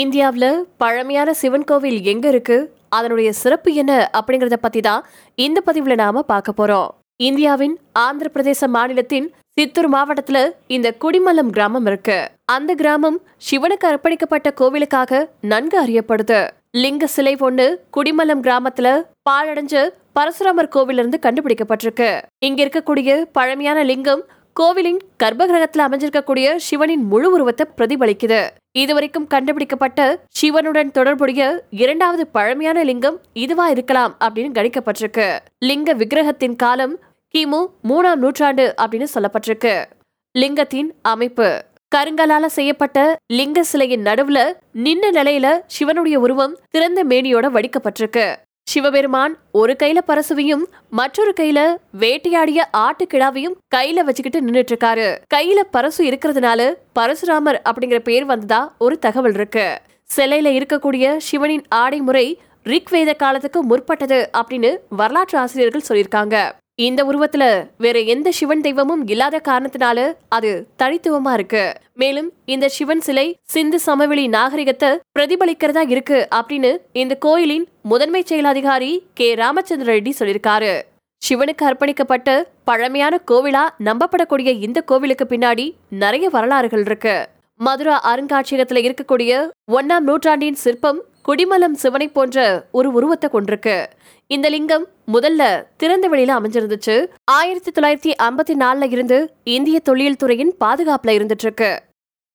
இந்தியாவில் பழமையான சிவன் கோவில் எங்க இருக்கு? அதனுடைய சிறப்பு என்ன? அப்படிங்கறத பத்தி தான் இந்த பதிவுல நாம பார்க்க போறோம். இந்தியாவின் ஆந்திர பிரதேச மாநிலத்தின் சித்தூர் மாவட்டத்துல இந்த குடிமல்லம் கிராமம் இருக்கு. அந்த கிராமம் சிவனுக்கு அர்ப்பணிக்கப்பட்ட கோவிலுக்காக நன்கு அறியப்படுது. லிங்க சிலை ஒண்ணு குடிமல்லம் கிராமத்துல பாழடைஞ்ச பரசுராமர் கோவில் இருந்து கண்டுபிடிக்கப்பட்டிருக்கு. இங்க இருக்கக்கூடிய பழமையான லிங்கம் கோவிலின் கர்ப்பகிரகத்தில் அமைஞ்சிருக்கக்கூடிய சிவனின் முழு உருவத்தை பிரதிபலிக்குது. இதுவரைக்கும் கண்டுபிடிக்கப்பட்ட சிவனுடன் தொடர்புடைய இரண்டாவது பழமையான லிங்கம் இதுவா இருக்கலாம் அப்படின்னு கணிக்கப்பட்டிருக்கு. லிங்க விக்கிரகத்தின் காலம் கிமு மூணாம் நூற்றாண்டு அப்படின்னு சொல்லப்பட்டிருக்கு. லிங்கத்தின் அமைப்பு. கருங்கலால செய்யப்பட்ட லிங்க சிலையின் நடுவுல நின்ன நிலையில சிவனுடைய உருவம் திறந்த மேனியோட வடிக்கப்பட்டிருக்கு. சிவபெருமான் ஒரு கையில பரசுவையும் மற்றொரு கையில வேட்டையாடிய ஆட்டுக்கிடாவையும் கையில வச்சுக்கிட்டு நின்னுட்டு இருக்காரு கையில பரசு இருக்கிறதுனால பரசுராமர் அப்படிங்கிற பேர் வந்ததா ஒரு தகவல் இருக்கு. சிலையில இருக்கக்கூடிய சிவனின் ஆடை முறை ரிக்வேத காலத்துக்கு முற்பட்டது அப்படின்னு வரலாற்று ஆசிரியர்கள் சொல்லியிருக்காங்க. இந்த உருவத்துல வேற எந்த சிவன் தெய்வமும் இல்லாத காரணத்தினால அது தனித்துவமா இருக்கு. மேலும் இந்த சிவன் சிலை சிந்து சமவெளி நாகரிகத்தை பிரதிபலிக்கிறதா இருக்கு அப்படின்னு இந்த கோயிலின் முதன்மை செயலதிகாரி கே. ராமச்சந்திர ரெட்டி சொல்லியிருக்காரு. சிவனுக்கு அர்ப்பணிக்கப்பட்ட பழமையான கோவிலா நம்பப்படக்கூடிய இந்த கோவிலுக்கு பின்னாடி நிறைய வரலாறுகள் இருக்கு. மதுரா அருங்காட்சியகத்துல இருக்கக்கூடிய ஒன்னாம் நூற்றாண்டின் சிற்பம் குடிமலம் சிவனை போன்ற ஒரு உருவத்தை கொண்டிருக்கு. இந்த லிங்கம் முதல்ல திறந்த வெளியில அமைஞ்சிருந்துச்சு. ஆயிரத்தி தொள்ளாயிரத்தி ஐம்பத்தி நாலுல இருந்து இந்திய தொழில் துறையின் பாதுகாப்புல இருந்துட்டு இருக்கு.